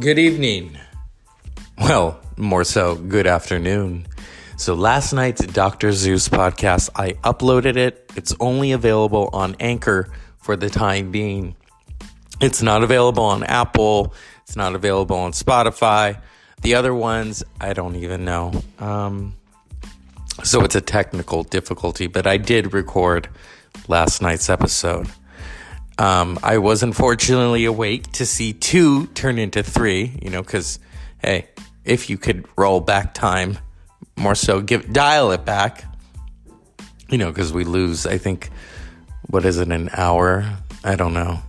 Good evening. Well, more so, good afternoon. So, last night's Dr. Zeus podcast, I uploaded it. It's only available on Anchor for the time being. It's not available on Apple, it's not available on Spotify. The other ones, I don't even know. Um, so, it's a technical difficulty, but I did record last night's episode. Um, I was unfortunately awake to see two turn into three, you know, because, hey, if you could roll back time, more so give dial it back, you know, because we lose, I think, what is it, an hour? I don't know.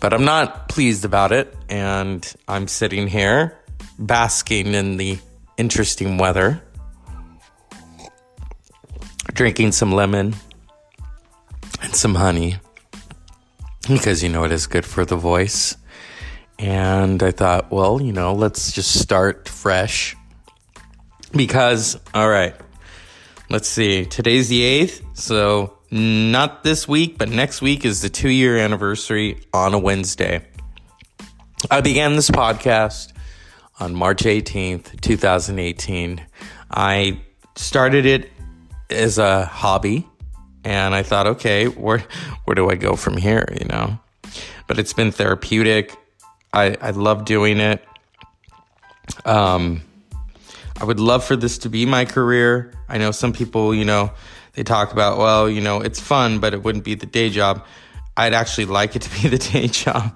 But I'm not pleased about it, and I'm sitting here basking in the interesting weather, drinking some lemon and some honey because you know it is good for the voice. And I thought, well, you know, let's just start fresh. Because, all right, let's see, today's the 8th. So, not this week, but next week is the two year anniversary on a Wednesday. I began this podcast on March 18th, 2018. I started it as a hobby and I thought, okay, where where do I go from here? You know, but it's been therapeutic. I I love doing it. Um, I would love for this to be my career. I know some people, you know, they talk about, well, you know, it's fun, but it wouldn't be the day job. I'd actually like it to be the day job.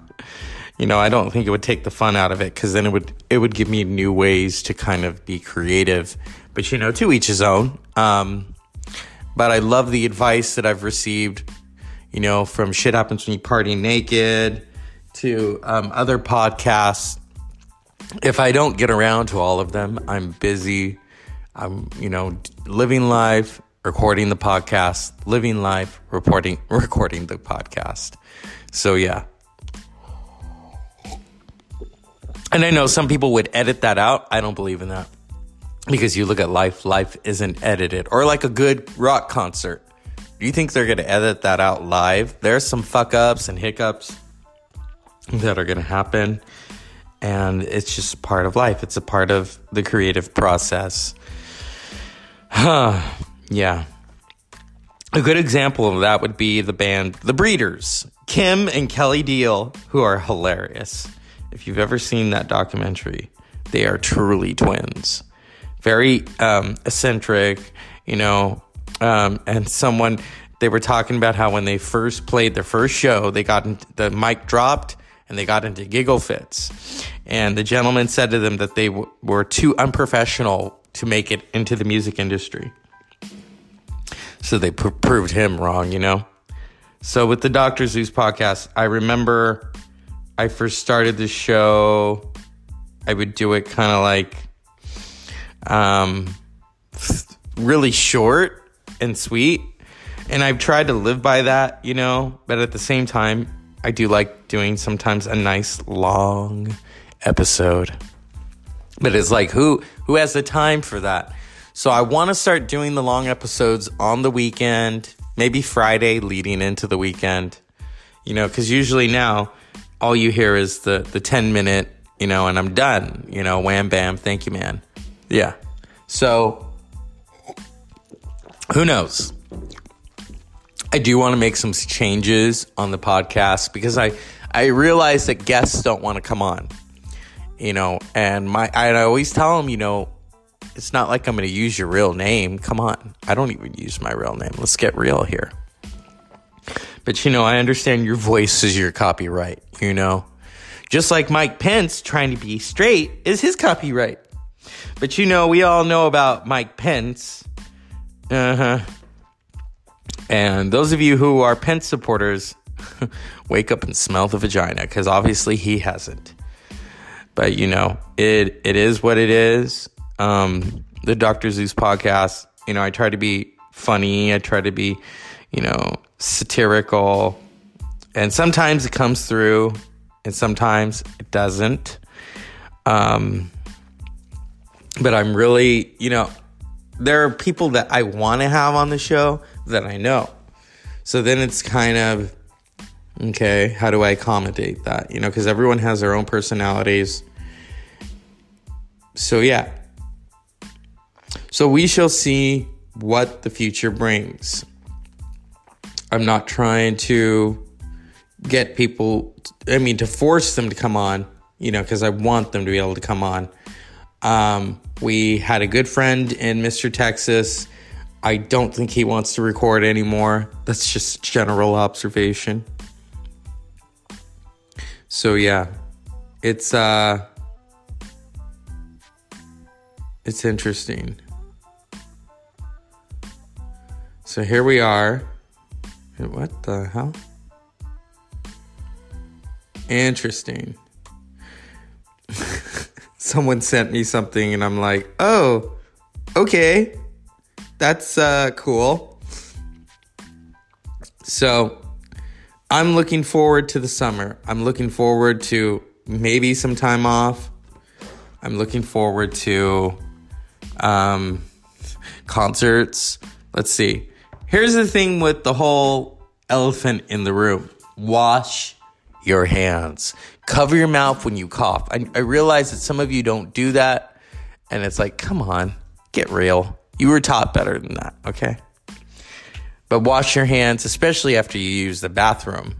You know, I don't think it would take the fun out of it because then it would it would give me new ways to kind of be creative. But you know, to each his own. Um, but I love the advice that I've received, you know, from Shit Happens When You Party Naked to um, other podcasts. If I don't get around to all of them, I'm busy. I'm, you know, living life, recording the podcast, living life, reporting, recording the podcast. So, yeah. And I know some people would edit that out. I don't believe in that because you look at life, life isn't edited. Or like a good rock concert. Do you think they're going to edit that out live? There's some fuck ups and hiccups that are going to happen. And it's just part of life, it's a part of the creative process. Huh. yeah. A good example of that would be the band The Breeders, Kim and Kelley Deal, who are hilarious. If you've ever seen that documentary, they are truly twins very um, eccentric, you know, um, and someone they were talking about how when they first played their first show, they got into, the mic dropped and they got into giggle fits, and the gentleman said to them that they w- were too unprofessional to make it into the music industry. So they pr- proved him wrong, you know. So with the Doctor Zeus podcast, I remember I first started the show. I would do it kind of like um, really short and sweet. And I've tried to live by that, you know, but at the same time, I do like doing sometimes a nice long episode. But it's like who who has the time for that? So I want to start doing the long episodes on the weekend, maybe Friday leading into the weekend. You know, cuz usually now all you hear is the the 10 minute, you know, and I'm done, you know, wham bam, thank you man. Yeah. So, who knows? I do want to make some changes on the podcast because I I realize that guests don't want to come on. You know, and my I always tell them, you know, it's not like I'm going to use your real name. Come on. I don't even use my real name. Let's get real here. But you know, I understand your voice is your copyright, you know. Just like Mike Pence trying to be straight is his copyright. But you know, we all know about Mike Pence. Uh huh. And those of you who are Pence supporters, wake up and smell the vagina because obviously he hasn't. But you know, it it is what it is. Um, the Dr. Zeus podcast, you know, I try to be funny, I try to be, you know, satirical. And sometimes it comes through and sometimes it doesn't. Um, but I'm really, you know, there are people that I want to have on the show that I know. So then it's kind of okay, how do I accommodate that? You know, because everyone has their own personalities. so yeah. So we shall see what the future brings. I'm not trying to get people, I mean, to force them to come on, you know, because I want them to be able to come on. Um, we had a good friend in Mr. Texas. I don't think he wants to record anymore. That's just general observation. So yeah, it's uh it's interesting. So here we are. What the hell? Interesting. Someone sent me something and I'm like, "Oh, okay. That's uh cool." So, I'm looking forward to the summer. I'm looking forward to maybe some time off. I'm looking forward to um, concerts. Let's see. Here's the thing with the whole elephant in the room wash your hands, cover your mouth when you cough. I, I realize that some of you don't do that. And it's like, come on, get real. You were taught better than that, okay? But wash your hands, especially after you use the bathroom.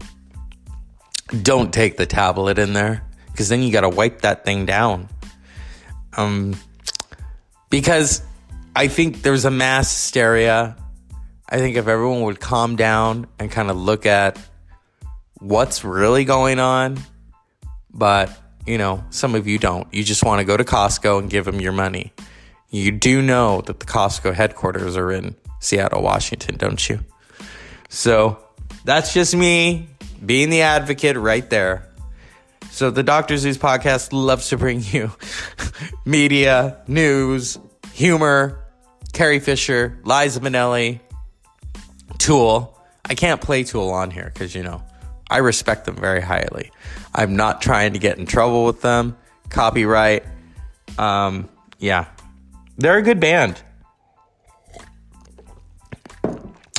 Don't take the tablet in there because then you got to wipe that thing down. Um, because I think there's a mass hysteria. I think if everyone would calm down and kind of look at what's really going on, but you know, some of you don't. You just want to go to Costco and give them your money. You do know that the Costco headquarters are in Seattle, Washington, don't you? So that's just me being the advocate right there. So the Dr. Zeus podcast loves to bring you media, news, humor, Carrie Fisher, Liza Minnelli, Tool. I can't play Tool on here because, you know, I respect them very highly. I'm not trying to get in trouble with them. Copyright. Um, yeah. They're a good band.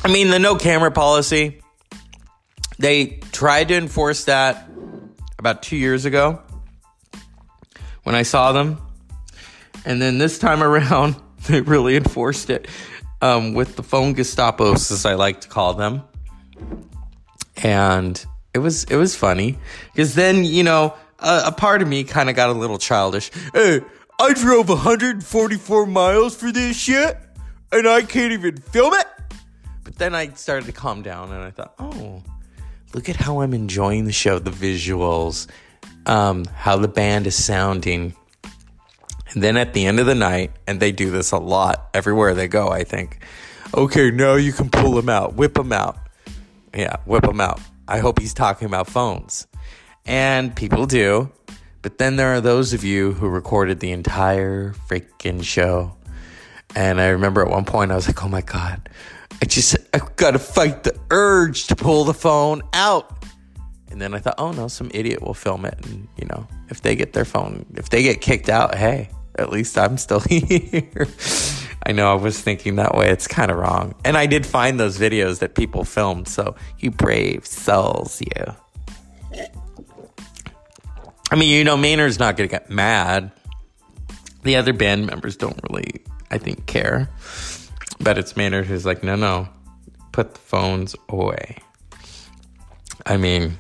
I mean, the no camera policy, they tried to enforce that about two years ago when I saw them. And then this time around, they really enforced it um, with the phone Gestapos, as I like to call them. And it was it was funny because then you know a, a part of me kind of got a little childish. Hey, I drove 144 miles for this shit, and I can't even film it. But then I started to calm down, and I thought, oh, look at how I'm enjoying the show, the visuals, um, how the band is sounding. And then at the end of the night, and they do this a lot everywhere they go, I think. Okay, now you can pull them out, whip them out. Yeah, whip them out. I hope he's talking about phones. And people do. But then there are those of you who recorded the entire freaking show. And I remember at one point I was like, oh my God, I just, I've got to fight the urge to pull the phone out. And then I thought, oh no, some idiot will film it. And, you know, if they get their phone, if they get kicked out, hey, at least I'm still here. I know I was thinking that way. It's kind of wrong. And I did find those videos that people filmed. So you brave souls, you. I mean, you know, Maynard's not going to get mad. The other band members don't really, I think, care. But it's Maynard who's like, no, no, put the phones away. I mean,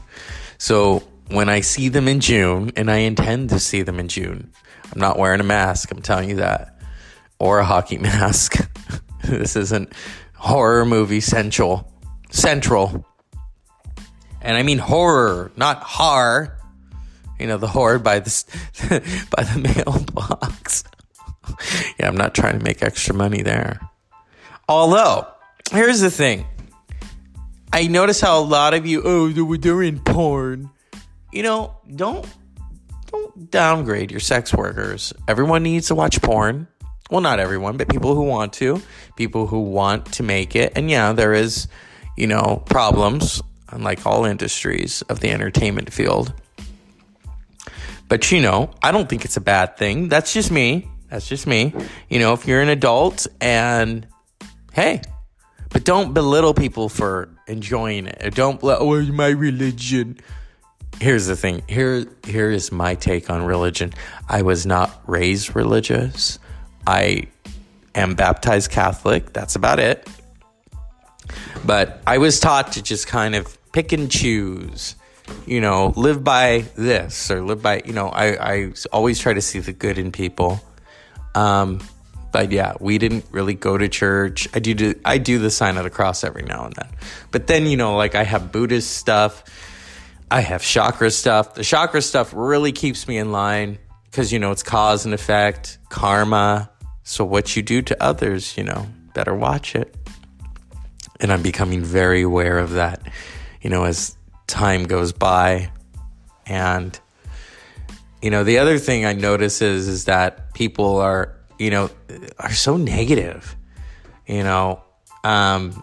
so when I see them in June, and I intend to see them in June, I'm not wearing a mask, I'm telling you that, or a hockey mask. this isn't horror movie central. Central. And I mean horror, not horror. You know, the horde by the, by the mailbox. yeah, I'm not trying to make extra money there. Although, here's the thing. I notice how a lot of you, oh, they're in porn. You know, don't don't downgrade your sex workers. Everyone needs to watch porn. Well, not everyone, but people who want to, people who want to make it. And yeah, there is, you know, problems, unlike all industries of the entertainment field. But you know, I don't think it's a bad thing. That's just me. That's just me. You know, if you're an adult and hey, but don't belittle people for enjoying it. Don't, oh, my religion. here's the thing. Here here is my take on religion. I was not raised religious. I am baptized Catholic. That's about it. But I was taught to just kind of pick and choose. You know, live by this or live by, you know, I, I always try to see the good in people. Um, but yeah, we didn't really go to church. I do, I do the sign of the cross every now and then. But then, you know, like I have Buddhist stuff I have chakra stuff. The chakra stuff really keeps me in line because, you know, it's cause and effect, karma. So, what you do to others, you know, better watch it. And I'm becoming very aware of that, you know, as time goes by. And, you know, the other thing I notice is, is that people are, you know, are so negative, you know, um,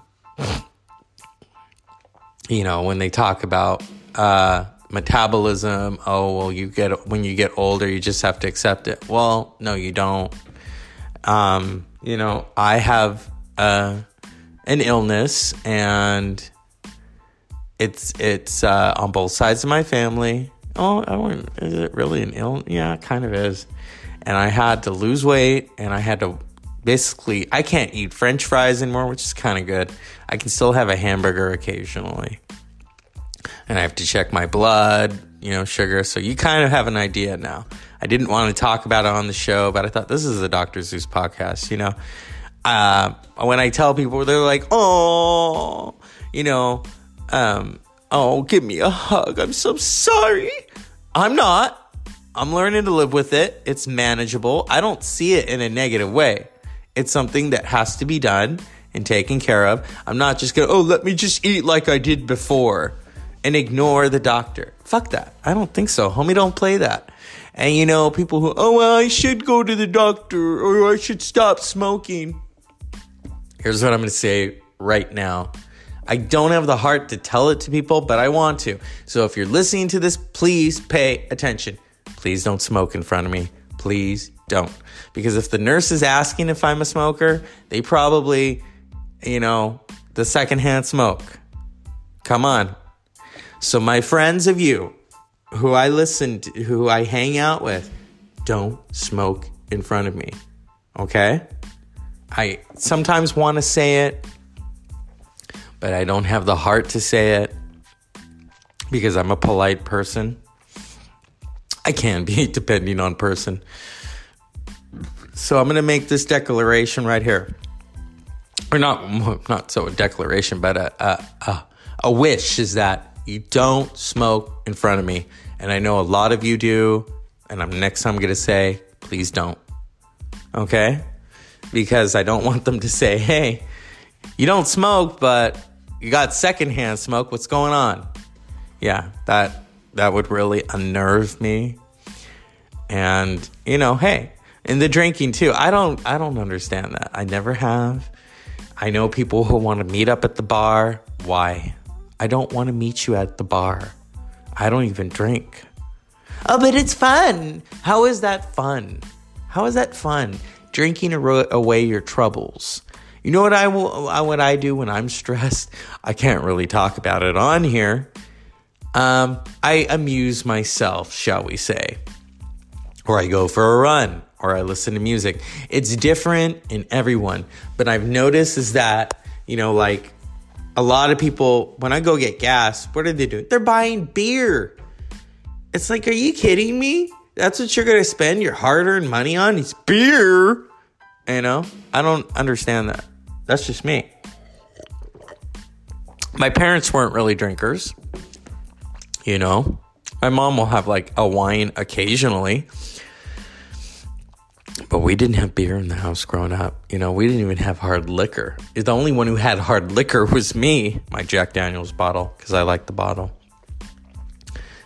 you know, when they talk about uh, metabolism. Oh, well, you get when you get older, you just have to accept it. Well, no, you don't. Um, you know, I have uh, an illness, and it's it's uh, on both sides of my family. Oh, I wouldn't, is it really an illness? Yeah, it kind of is. And I had to lose weight, and I had to basically I can't eat French fries anymore, which is kind of good. I can still have a hamburger occasionally and I have to check my blood, you know, sugar. So you kind of have an idea now. I didn't want to talk about it on the show, but I thought this is a Dr. Zeus podcast, you know. Uh, when I tell people, they're like, oh, you know, um, oh, give me a hug. I'm so sorry. I'm not. I'm learning to live with it. It's manageable. I don't see it in a negative way. It's something that has to be done and taken care of. I'm not just going to, oh, let me just eat like I did before and ignore the doctor. Fuck that. I don't think so. Homie, don't play that. And you know, people who, oh, well, I should go to the doctor or I should stop smoking. Here's what I'm going to say right now. I don't have the heart to tell it to people, but I want to. So if you're listening to this, please pay attention. Please don't smoke in front of me. Please don't. Because if the nurse is asking if I'm a smoker, they probably, you know, the secondhand smoke. Come on, so, my friends of you who I listen to, who I hang out with, don't smoke in front of me. Okay? I sometimes want to say it, but I don't have the heart to say it because I'm a polite person. I can be, depending on person. So I'm going to make this declaration right here, or not, not so a declaration, but a a, a, a wish is that you don't smoke in front of me. And I know a lot of you do. And I'm next time I'm going to say, please don't. Okay? Because I don't want them to say, hey, you don't smoke, but you got secondhand smoke. What's going on? Yeah, that that would really unnerve me. And, you know, hey, in the drinking too. I don't I don't understand that. I never have. I know people who want to meet up at the bar. Why? I don't want to meet you at the bar. I don't even drink. Oh, but it's fun. How is that fun? How is that fun? Drinking away your troubles. You know what I what I do when I'm stressed? I can't really talk about it on here. Um, I amuse myself, shall we say, or I go for a run, or I listen to music. It's different in everyone, but I've noticed is that you know, like a lot of people, when I go get gas, what are they doing? They're buying beer. It's like, are you kidding me? That's what you're going to spend your hard earned money on? It's beer. You know, I don't understand that. That's just me. My parents weren't really drinkers. You know, my mom will have like a wine occasionally but we didn't have beer in the house growing up. You know, we didn't even have hard liquor. The only one who had hard liquor was me, my Jack Daniels bottle, because I like the bottle.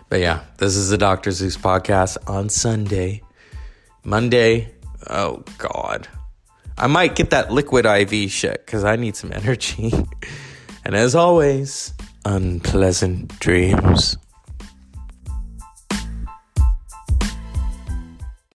But yeah, this is the Dr. Zeus podcast on Sunday. Monday, oh God. I might get that liquid IV shit because I need some energy. and as always, unpleasant dreams.